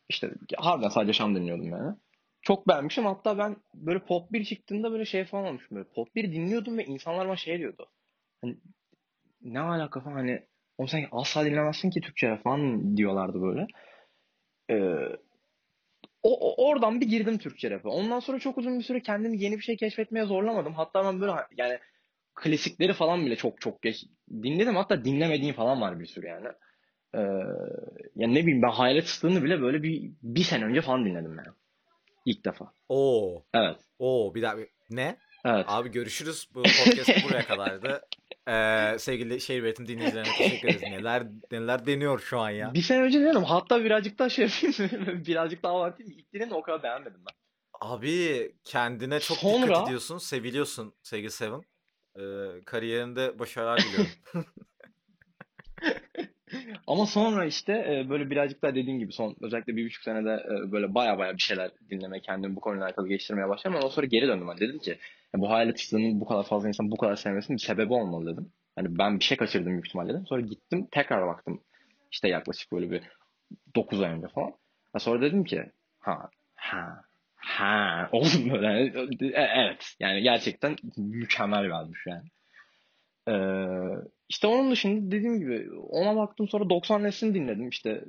işte harbiden sadece Şam dinliyordum yani. Çok beğenmişim. Hatta ben böyle Pop 1 çıktığında böyle şey falan olmuşum. Böyle Pop 1 dinliyordum ve insanlar bana şey diyordu. Hani ne alaka falan hani oğlum sen asla dinlemezsin ki Türkçe falan diyorlardı böyle. Ee, o, o, oradan bir girdim Türkçe rap'e. Ondan sonra çok uzun bir süre kendimi yeni bir şey keşfetmeye zorlamadım. Hatta ben böyle yani klasikleri falan bile çok çok geç dinledim. Hatta dinlemediğim falan var bir sürü yani. Ee, yani ne bileyim ben Hayalet Fıstığı'nı bile böyle bir, bir sene önce falan dinledim ben. İlk defa. Oo. Evet. Oo bir daha ne? Evet. Abi görüşürüz. Bu podcast buraya kadardı. Ee, sevgili şehir üretim dinleyicilerine teşekkür ederiz. Neler neler deniyor şu an ya. Bir sene önce diyorum. Hatta birazcık daha şey yapayım mı? birazcık daha abartayım. İlk dinlerini o kadar beğenmedim ben. Abi kendine çok Sonra... dikkat ediyorsun. Seviliyorsun sevgili Seven. Ee, kariyerinde başarılar diliyorum. Ama sonra işte e, böyle birazcık daha dediğim gibi son özellikle bir buçuk senede e, böyle baya baya bir şeyler dinlemeye kendimi bu konuyla alakalı geliştirmeye başladım. Ondan sonra geri döndüm. Ben dedim ki bu hayalet ışığının bu kadar fazla insan bu kadar sevmesinin bir sebebi olmalı dedim. Hani ben bir şey kaçırdım büyük ihtimalle dedim. Sonra gittim tekrar baktım. İşte yaklaşık böyle bir 9 ay önce falan. Sonra dedim ki ha ha ha oldum böyle. E, evet yani gerçekten mükemmel bir yani. Eee, işte onun dışında dediğim gibi ona baktım sonra 90 Nes'ini dinledim işte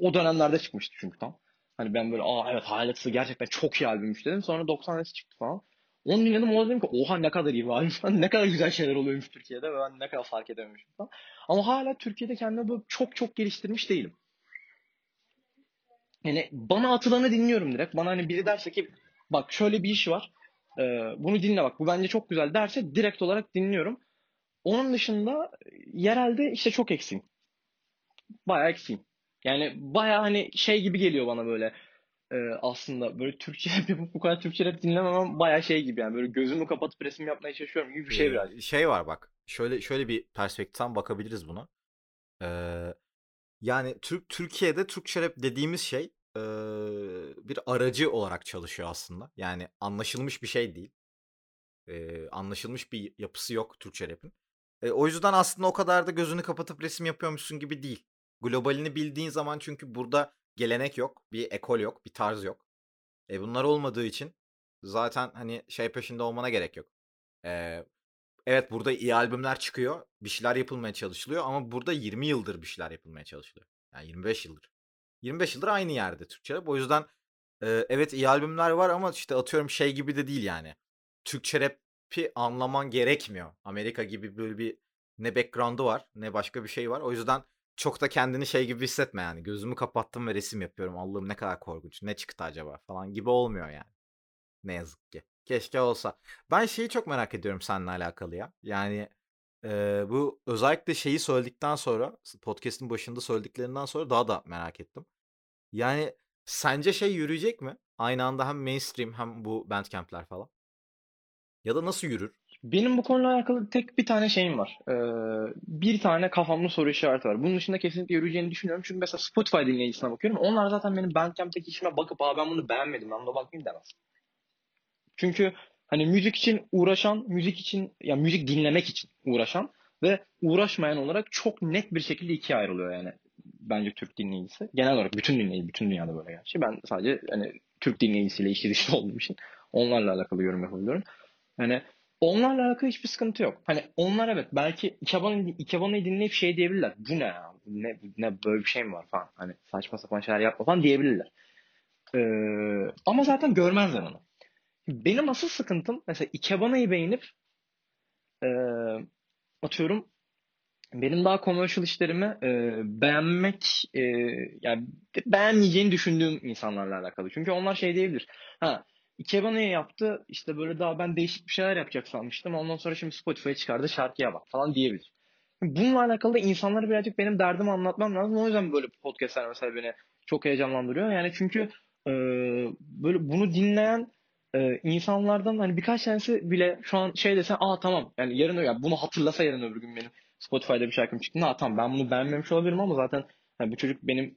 o dönemlerde çıkmıştı çünkü tam. Hani ben böyle aa evet Hayalet'sı gerçekten çok iyi albümmüş dedim. Sonra 90 Nes çıktı falan. Onu dinledim ona dedim ki oha ne kadar iyi bir falan. Ne kadar güzel şeyler oluyormuş Türkiye'de ve ben ne kadar fark edememişim falan. Ama hala Türkiye'de kendimi böyle çok çok geliştirmiş değilim. Yani bana atılanı dinliyorum direkt. Bana hani biri derse ki bak şöyle bir iş var. Ee, bunu dinle bak bu bence çok güzel derse direkt olarak dinliyorum. Onun dışında yerelde işte çok eksiğim. Bayağı eksiğim. Yani bayağı hani şey gibi geliyor bana böyle e, aslında böyle Türkçe rap yapıp bu kadar Türkçe rap dinlememem bayağı şey gibi yani böyle gözümü kapatıp resim yapmaya çalışıyorum gibi bir şey biraz. Ee, şey var bak. Şöyle şöyle bir perspektiften bakabiliriz buna. Ee, yani Türk Türkiye'de Türkçe rap dediğimiz şey bir aracı olarak çalışıyor aslında. Yani anlaşılmış bir şey değil. Ee, anlaşılmış bir yapısı yok Türkçe rap'in. Ee, o yüzden aslında o kadar da gözünü kapatıp resim yapıyormuşsun gibi değil. Globalini bildiğin zaman çünkü burada gelenek yok, bir ekol yok, bir tarz yok. E bunlar olmadığı için zaten hani şey peşinde olmana gerek yok. Ee, evet burada iyi albümler çıkıyor, bir şeyler yapılmaya çalışılıyor ama burada 20 yıldır bir şeyler yapılmaya çalışılıyor. Yani 25 yıldır. 25 yıldır aynı yerde Türkçe rap. O yüzden e, evet iyi albümler var ama işte atıyorum şey gibi de değil yani. Türkçe rap'i anlaman gerekmiyor. Amerika gibi böyle bir ne background'u var ne başka bir şey var. O yüzden çok da kendini şey gibi hissetme yani. Gözümü kapattım ve resim yapıyorum. Allah'ım ne kadar korkunç. Ne çıktı acaba falan gibi olmuyor yani. Ne yazık ki. Keşke olsa. Ben şeyi çok merak ediyorum seninle alakalı ya. Yani e, bu özellikle şeyi söyledikten sonra podcast'in başında söylediklerinden sonra daha da merak ettim. Yani sence şey yürüyecek mi? Aynı anda hem mainstream hem bu bandcamp'ler falan. Ya da nasıl yürür? Benim bu konuyla alakalı tek bir tane şeyim var. Ee, bir tane kafamda soru işareti var. Bunun dışında kesinlikle yürüyeceğini düşünüyorum. Çünkü mesela Spotify dinleyicisine bakıyorum. Onlar zaten benim Bandcamp'teki işime bakıp Aa, ben bunu beğenmedim. Ben buna bakmayayım demez. Çünkü hani müzik için uğraşan, müzik için ya müzik dinlemek için uğraşan ve uğraşmayan olarak çok net bir şekilde ikiye ayrılıyor yani bence Türk dinleyicisi. Genel olarak bütün dinleyici, bütün dünyada böyle gerçi. Ben sadece hani Türk dinleyicisiyle işi dışlı olduğum için onlarla alakalı yorum yapabiliyorum. Hani onlarla alakalı hiçbir sıkıntı yok. Hani onlar evet belki Ikeban'ı Ikeban'ı dinleyip şey diyebilirler. Bu ne ya? Ne, ne böyle bir şey mi var falan. Hani saçma sapan şeyler yapma falan diyebilirler. Ee, ama zaten görmezler onu. Benim asıl sıkıntım mesela Ikebana'yı beğenip e, atıyorum benim daha commercial işlerimi e, beğenmek e, yani beğenmeyeceğini düşündüğüm insanlarla alakalı. Çünkü onlar şey diyebilir. Ha Ikebana'yı yaptı işte böyle daha ben değişik bir şeyler yapacak sanmıştım. Ondan sonra şimdi Spotify'a çıkardı şarkıya bak falan diyebilir. Bununla alakalı da insanlara birazcık benim derdimi anlatmam lazım. O yüzden böyle podcastler mesela beni çok heyecanlandırıyor. Yani çünkü e, böyle bunu dinleyen e, insanlardan hani birkaç tanesi bile şu an şey dese aa tamam yani yarın ya bunu hatırlasa yarın öbür gün benim Spotify'da bir şarkım çıktı. Ha tamam ben bunu beğenmemiş olabilirim ama zaten yani bu çocuk benim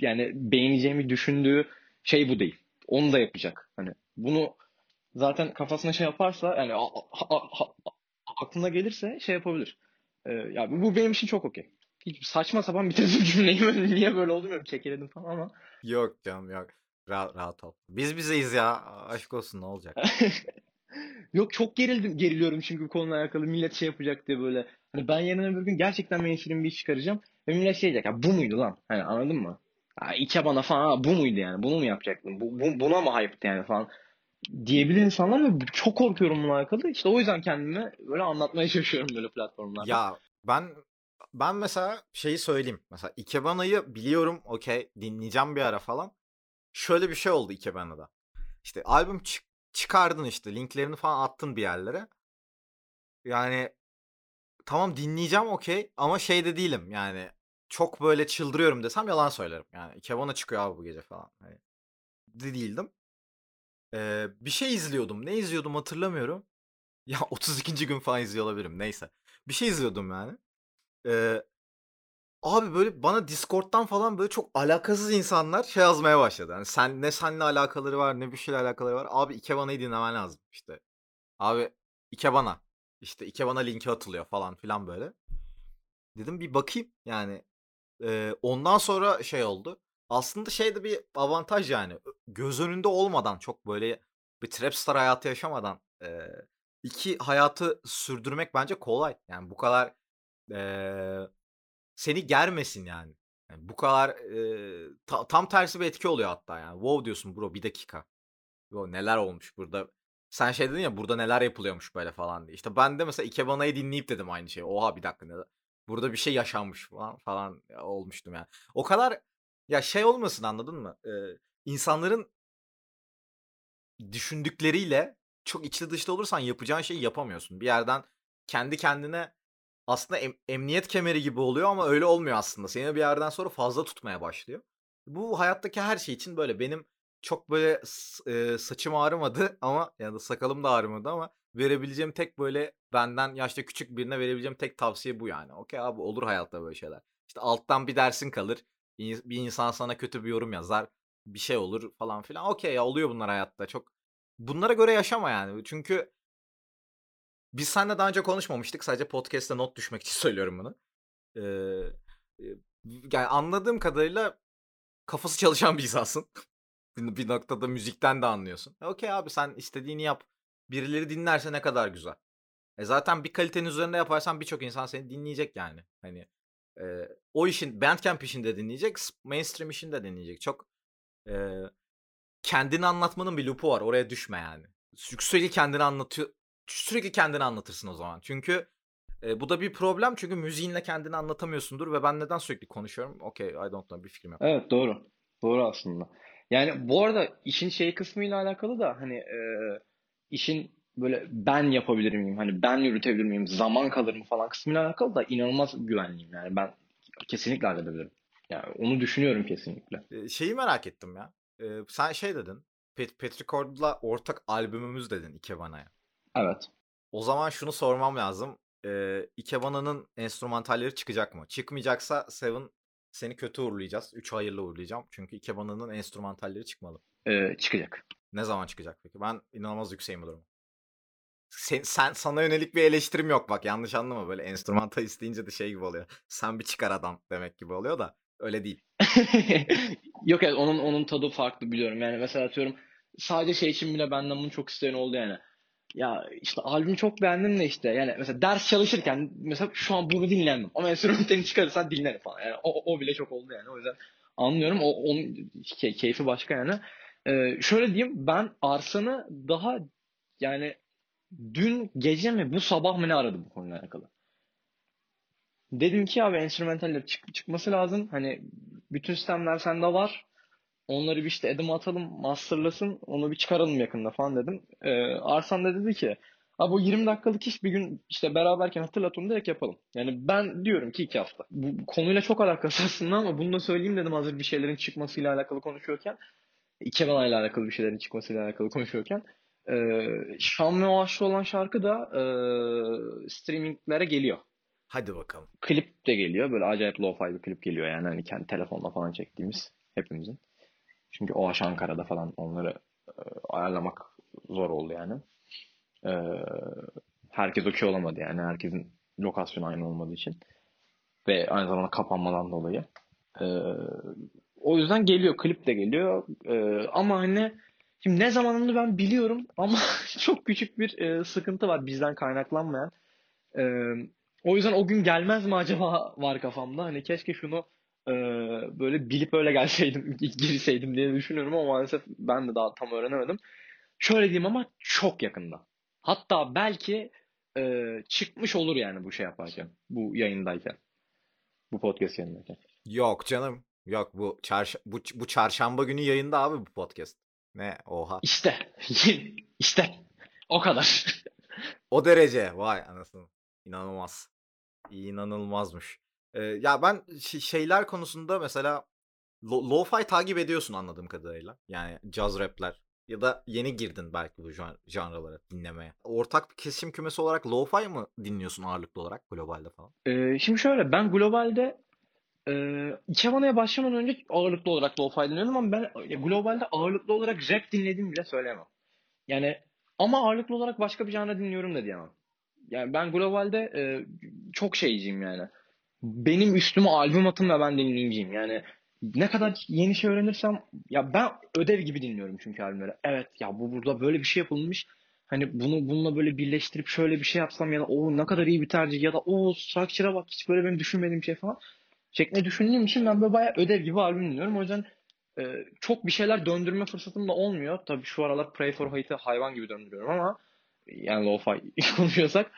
yani beğeneceğimi düşündüğü şey bu değil. Onu da yapacak. Hani bunu zaten kafasına şey yaparsa yani a, a, a, aklına gelirse şey yapabilir. Ee, ya bu benim için çok okey. Hiç saçma sapan bitirdim cümleyi. Niye böyle oldu bilmiyorum. Kekeledim falan ama. Yok canım yok. Rahat, rahat ol. Biz bizeyiz ya. Aşk olsun ne olacak? Yok çok gerildim, geriliyorum çünkü bu konuyla alakalı millet şey yapacak diye böyle. Hani ben yarın öbür gün gerçekten mainstream bir iş çıkaracağım. Ve millet şey diyecek ya bu muydu lan? Hani anladın mı? Ya İke bana falan bu muydu yani? Bunu mu yapacaktın? Bu, bu, buna mı hype'tı yani falan diyebilir insanlar ve çok korkuyorum bununla alakalı. İşte o yüzden kendime böyle anlatmaya çalışıyorum böyle platformlarda. Ya ben ben mesela şeyi söyleyeyim. Mesela Ikebana'yı biliyorum okey dinleyeceğim bir ara falan. Şöyle bir şey oldu Ikebana'da. İşte albüm çık çıkardın işte linklerini falan attın bir yerlere. Yani tamam dinleyeceğim okey ama şey de değilim yani çok böyle çıldırıyorum desem yalan söylerim. Yani Kevon'a çıkıyor abi bu gece falan. Hani de değildim. Ee, bir şey izliyordum. Ne izliyordum hatırlamıyorum. Ya 32. gün falan izliyor olabilirim. Neyse. Bir şey izliyordum yani. Ee, abi böyle bana Discord'dan falan böyle çok alakasız insanlar şey yazmaya başladı. Yani sen ne seninle alakaları var ne bir şeyle alakaları var. Abi Ikebana'yı dinlemen lazım işte. Abi Ikebana. İşte Ikebana linki atılıyor falan filan böyle. Dedim bir bakayım yani. Ee, ondan sonra şey oldu. Aslında şey de bir avantaj yani. Göz önünde olmadan çok böyle bir trapstar hayatı yaşamadan e, 2 hayatı sürdürmek bence kolay. Yani bu kadar, eee, seni germesin yani. Yani bu kadar, eee, ta tam tersi bir etki oluyor hatta yani. "Wow!" diyorsun, "Bro, bir dakika. Yo, neler olmuş burada?" Sen şey dedin ya, "Burada neler yapılıyormuş böyle?" falan diye. İşte ben de mesela Ikebana'yı dinleyip dedim aynı şeyi. "Oha, bir dakika, nede burada bir şey yaşanmış." falan falan olmuştum yani. O kadar ya şey olmasın anladın mı? Eee, insanların düşündükleriyle çok içli dışlı olursan yapacağın şeyi yapamıyorsun. Bir yerden kendi kendine aslında em emniyet kemeri gibi oluyor ama öyle olmuyor aslında. Seni bir yerden sonra fazla tutmaya başlıyor. Bu hayattaki her şey için böyle. Benim çok böyle eee, saçım ağrımadı ama ya da sakalım da ağrımadı ama verebileceğim tek böyle benden yaşça küçük birine verebileceğim tek tavsiye bu yani. Okay abi, olur hayatta böyle şeyler. İşte alttan bir dersin kalır. Bir insan sana kötü bir yorum yazar. Bir şey olur falan filan. Okay ya, oluyor bunlar hayatta. Çok bunlara göre yaşama yani. Çünkü biz seninle daha önce konuşmamıştık. Sadece podcast'te not düşmek için söylüyorum bunu. Eee, yani anladığım kadarıyla kafası çalışan bir insansın. Bir noktada müzikten de anlıyorsun. E, okay abi, sen istediğini yap. Birileri dinlerse ne kadar güzel. E, zaten bir kalitenin üzerinde yaparsan birçok insan seni dinleyecek yani. Hani, eee, o işin Bandcamp işini de dinleyecek, mainstream işini de dinleyecek. Çok, eee, kendini anlatmanın bir loop'u var. Oraya düşme yani. Sürekli kendini anlatıyor sürekli kendini anlatırsın o zaman. Çünkü, eee, bu da bir problem. Çünkü müziğinle kendini anlatamıyorsundur ve ben neden sürekli konuşuyorum? Okay, I don't know, bir fikrim yok. Evet, doğru. Doğru aslında. Yani bu arada işin şey kısmıyla alakalı da hani, eee, işin böyle ben yapabilir miyim, hani ben yürütebilir miyim, zaman kalır mı falan kısmıyla alakalı da inanılmaz güvenliyim yani. Ben kesinlikle halledebilirim. Yani onu düşünüyorum kesinlikle. Eee, şeyi merak ettim ya. Eee, sen şey dedin, Pet Petricord'la ortak albümümüz dedin Ikebana'ya. Evet. O zaman şunu sormam lazım. Eee, Ikebana'nın enstrümantalleri çıkacak mı? Çıkmayacaksa Seven seni kötü uğurlayacağız. 3 hayırla uğurlayacağım. Çünkü Ikebana'nın enstrümantalleri çıkmalı. Eee, çıkacak. Ne zaman çıkacak peki? Ben inanılmaz yükseğim bu duruma. Sen sen sana yönelik bir eleştirim yok bak, yanlış anlama. Böyle enstrümantal isteyince de şey gibi oluyor. Sen bir çıkar adam demek gibi oluyor da öyle değil. Yok evet onun onun tadı farklı biliyorum. Yani mesela atıyorum sadece şey için bile benden bunu çok isteyen oldu yani. Ya işte albümü çok beğendim de işte yani mesela ders çalışırken mesela şu an bunu dinlemem ama enstrümantalini çıkarırsan dinlerim falan. Yani o, o bile çok oldu yani. O yüzden anlıyorum. O onun key- keyfi başka yani. Ee, şöyle diyeyim ben Arslan'ı daha yani dün gece mi bu sabah mı ne aradı bu konuyla alakalı. Dedim ki abi enstrümantaller çık- çıkması lazım. Hani bütün sistemler sende var. Onları bir işte Adam'a atalım, masterlasın, onu bir çıkaralım yakında falan dedim. Ee, Arsan da dedi ki, Abi bu 20 dakikalık iş bir gün işte beraberken hatırlat onu direkt yapalım. Yani ben diyorum ki iki hafta. Bu konuyla çok alakası aslında ama bunu da söyleyeyim dedim hazır bir şeylerin çıkmasıyla alakalı konuşuyorken. Ikebana ile alakalı bir şeylerin çıkmasıyla alakalı konuşuyorken. Ee, Şam ve Oaşlı olan şarkı da e, streaminglere geliyor. Hadi bakalım. Klip de geliyor. Böyle acayip lo-fi bir klip geliyor yani. Hani kendi telefonla falan çektiğimiz hepimizin. Çünkü Oaş Ankara'da falan onları e, ayarlamak zor oldu yani. E, herkes okey olamadı yani. Herkesin lokasyonu aynı olmadığı için. Ve aynı zamanda kapanmadan dolayı. E, o yüzden geliyor. Klip de geliyor. E, ama hani şimdi ne zamanını ben biliyorum ama çok küçük bir e, sıkıntı var bizden kaynaklanmayan. E, o yüzden o gün gelmez mi acaba var kafamda. Hani keşke şunu e, böyle bilip öyle gelseydim, girseydim diye düşünüyorum ama maalesef ben de daha tam öğrenemedim. Şöyle diyeyim ama çok yakında. Hatta belki e, çıkmış olur yani bu şey yaparken, bu yayındayken, bu podcast yayındayken. Yok canım. Yok bu çarş bu, bu çarşamba günü yayında abi bu podcast. Ne? Oha. İşte, işte o kadar. O derece. Vay anasını. İnanılmaz. İnanılmazmış. Ee, ya ben şeyler konusunda mesela lo- lo-fi takip ediyorsun anladığım kadarıyla. Yani caz rapler ya da yeni girdin belki bu jan- janralara dinlemeye. Ortak bir kesim kümesi olarak lo-fi mı dinliyorsun ağırlıklı olarak globalde falan? Ee, şimdi şöyle ben globalde e, Ikebana'ya başlamadan önce ağırlıklı olarak lo-fi dinliyordum ama ben globalde ağırlıklı olarak rap dinlediğimi bile söyleyemem. Yani ama ağırlıklı olarak başka bir janra dinliyorum da diyemem. Yani ben globalde e, çok şeyciyim yani. Benim üstüme albüm atın ve ben dinleyeceğim. Yani ne kadar yeni şey öğrenirsem ya ben ödev gibi dinliyorum çünkü albümleri. Evet ya bu burada böyle bir şey yapılmış. Hani bunu bununla böyle birleştirip şöyle bir şey yapsam ya da o ne kadar iyi bir tercih ya da o structure'a bak hiç böyle benim düşünmediğim şey falan şeklinde düşündüğüm için ben böyle bayağı ödev gibi albüm dinliyorum. O yüzden e, çok bir şeyler döndürme fırsatım da olmuyor. Tabii şu aralar Pray for Hate'i hayvan gibi döndürüyorum ama yani lo-fi konuşuyorsak.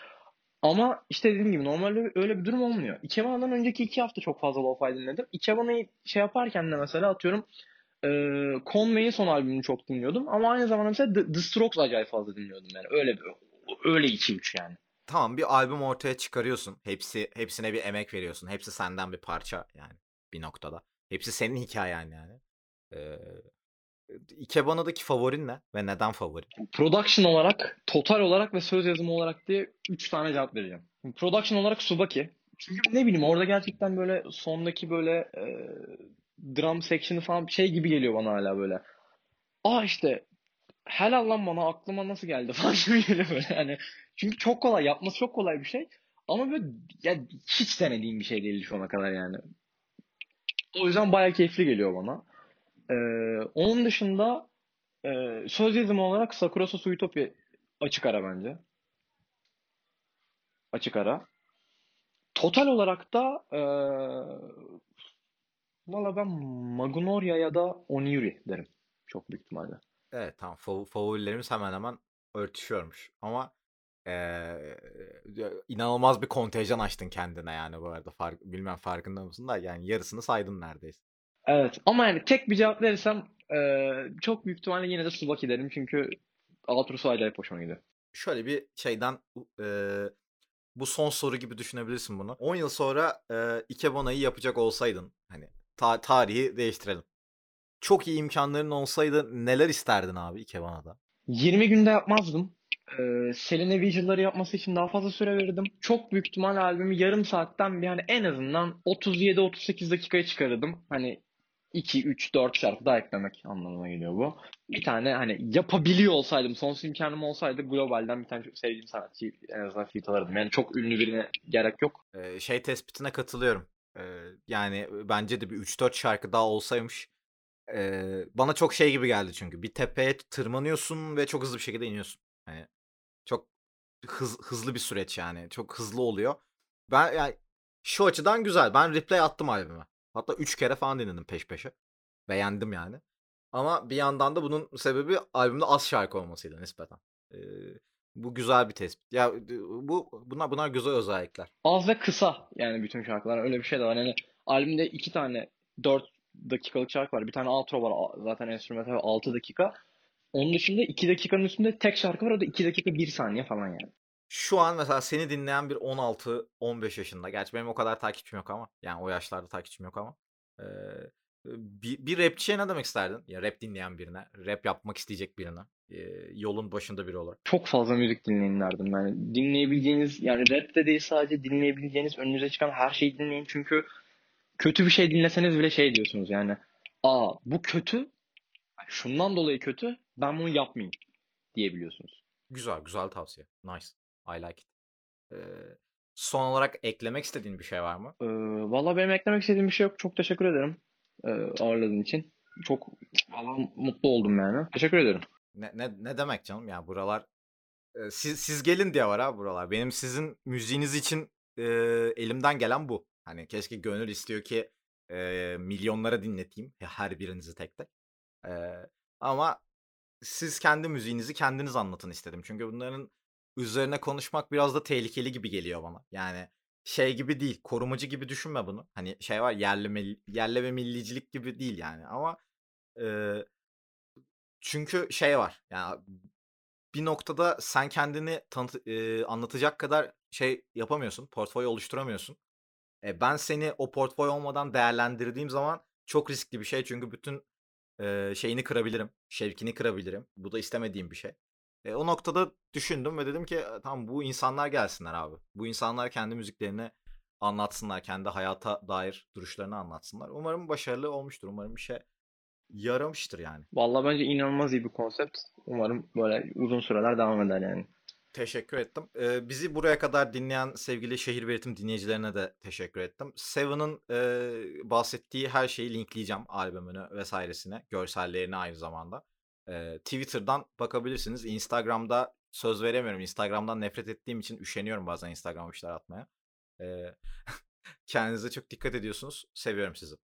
Ama işte dediğim gibi normalde öyle bir durum olmuyor. Ikebana'dan önceki iki hafta çok fazla lo-fi dinledim. Ikebana'yı şey yaparken de mesela atıyorum e, Conway'in son albümünü çok dinliyordum. Ama aynı zamanda mesela The, The Strokes acayip fazla dinliyordum yani. Öyle öyle iki üç yani. Tamam bir albüm ortaya çıkarıyorsun. Hepsi hepsine bir emek veriyorsun. Hepsi senden bir parça yani bir noktada. Hepsi senin hikayen yani. Ee, Ikebana'daki favorin ne ve neden favori? Production olarak, total olarak ve söz yazımı olarak diye 3 tane cevap vereceğim. Production olarak Subaki. Çünkü ne bileyim orada gerçekten böyle sondaki böyle e, drum section'ı falan şey gibi geliyor bana hala böyle. Aa işte helal lan bana aklıma nasıl geldi falan gibi geliyor böyle yani. Çünkü çok kolay yapması çok kolay bir şey. Ama böyle ya hiç denediğim bir şey değil şu ana kadar yani. O yüzden bayağı keyifli geliyor bana. Ee, onun dışında e, söz yazımı olarak Sakura Suitopi açık ara bence. Açık ara. Total olarak da e, valla ben Magnolia ya da Oniri derim. Çok büyük ihtimalle. Evet tamam Fav- favorilerimiz hemen hemen örtüşüyormuş. Ama ee, inanılmaz bir kontenjan açtın kendine yani bu arada. Fark, bilmem farkında mısın da yani yarısını saydın neredeyse. Evet ama yani tek bir cevap verirsem e, çok büyük ihtimalle yine de Subaki derim çünkü outro'su acayip hoşuma gidiyor. Şöyle bir şeyden e, bu son soru gibi düşünebilirsin bunu. 10 yıl sonra e, Ikebana'yı yapacak olsaydın hani ta- tarihi değiştirelim. Çok iyi imkanların olsaydı neler isterdin abi Ikebana'da? 20 günde yapmazdım. Ee, Selene Vigil'ları yapması için daha fazla süre verirdim. Çok büyük ihtimal albümü yarım saatten bir hani en azından 37-38 dakikaya çıkarırdım. Hani 2, 3, 4 şarkı daha eklemek anlamına geliyor bu. Bir tane hani yapabiliyor olsaydım, sonsuz imkanım olsaydı globalden bir tane çok sevdiğim sanatçıyı en azından feat alırdım. Yani çok ünlü birine gerek yok. Ee, şey tespitine katılıyorum. Ee, yani bence de bir 3-4 şarkı daha olsaymış. Ee, bana çok şey gibi geldi çünkü. Bir tepeye tırmanıyorsun ve çok hızlı bir şekilde iniyorsun. Hani çok hız, hızlı bir süreç yani. Çok hızlı oluyor. Ben yani şu açıdan güzel. Ben replay attım albüme. Hatta 3 kere falan dinledim peş peşe. Beğendim yani. Ama bir yandan da bunun sebebi albümde az şarkı olmasıydı nispeten. Ee, bu güzel bir tespit. Ya bu bunlar bunlar güzel özellikler. Az ve kısa yani bütün şarkılar öyle bir şey de var. Yani albümde iki tane 4 dakikalık şarkı var. Bir tane outro var zaten enstrümantal 6 dakika. Onun dışında 2 dakikanın üstünde tek şarkı var o da 2 dakika 1 saniye falan yani. Şu an mesela seni dinleyen bir 16-15 yaşında. Gerçi benim o kadar takipçim yok ama. Yani o yaşlarda takipçim yok ama. Ee, bir, bir rapçiye ne demek isterdin? Ya rap dinleyen birine, rap yapmak isteyecek birine, e, yolun başında biri olarak. Çok fazla müzik dinleyin derdim. Yani dinleyebileceğiniz, yani rap de değil sadece dinleyebileceğiniz önünüze çıkan her şeyi dinleyin. Çünkü kötü bir şey dinleseniz bile şey diyorsunuz yani. Aa bu kötü, şundan dolayı kötü, ben bunu yapmayayım diyebiliyorsunuz. Güzel, güzel tavsiye. Nice. I like it. Ee, son olarak eklemek istediğin bir şey var mı? Ee, Valla benim eklemek istediğim bir şey yok. Çok teşekkür ederim e, ağırladığın için. Çok valla mutlu oldum yani. Teşekkür ederim. Ne, ne, ne demek canım ya buralar e, siz, siz gelin diye var ha buralar. Benim sizin müziğiniz için e, elimden gelen bu. Hani keşke gönül istiyor ki e, milyonlara dinleteyim her birinizi tek tek. E, ama siz kendi müziğinizi kendiniz anlatın istedim. Çünkü bunların üzerine konuşmak biraz da tehlikeli gibi geliyor bana. Yani şey gibi değil, korumacı gibi düşünme bunu. Hani şey var yerli yerli ve millicilik gibi değil yani ama e, çünkü şey var. Yani bir noktada sen kendini tanıt, e, anlatacak kadar şey yapamıyorsun, portfolyo oluşturamıyorsun. E, ben seni o portfolyo olmadan değerlendirdiğim zaman çok riskli bir şey çünkü bütün e, şeyini kırabilirim, şevkini kırabilirim. Bu da istemediğim bir şey. E, o noktada düşündüm ve dedim ki tamam bu insanlar gelsinler abi. Bu insanlar kendi müziklerini anlatsınlar. Kendi hayata dair duruşlarını anlatsınlar. Umarım başarılı olmuştur. Umarım bir şey yaramıştır yani. Vallahi bence inanılmaz iyi bir konsept. Umarım böyle uzun süreler devam eder yani. Teşekkür ettim. Ee, bizi buraya kadar dinleyen sevgili şehir ve dinleyicilerine de teşekkür ettim. Seven'ın e, bahsettiği her şeyi linkleyeceğim albümünü vesairesine, görsellerini aynı zamanda. Twitter'dan bakabilirsiniz. Instagram'da söz veremiyorum. Instagram'dan nefret ettiğim için üşeniyorum bazen Instagram'a bir şeyler atmaya. Eee, kendinize çok dikkat ediyorsunuz. Seviyorum sizi.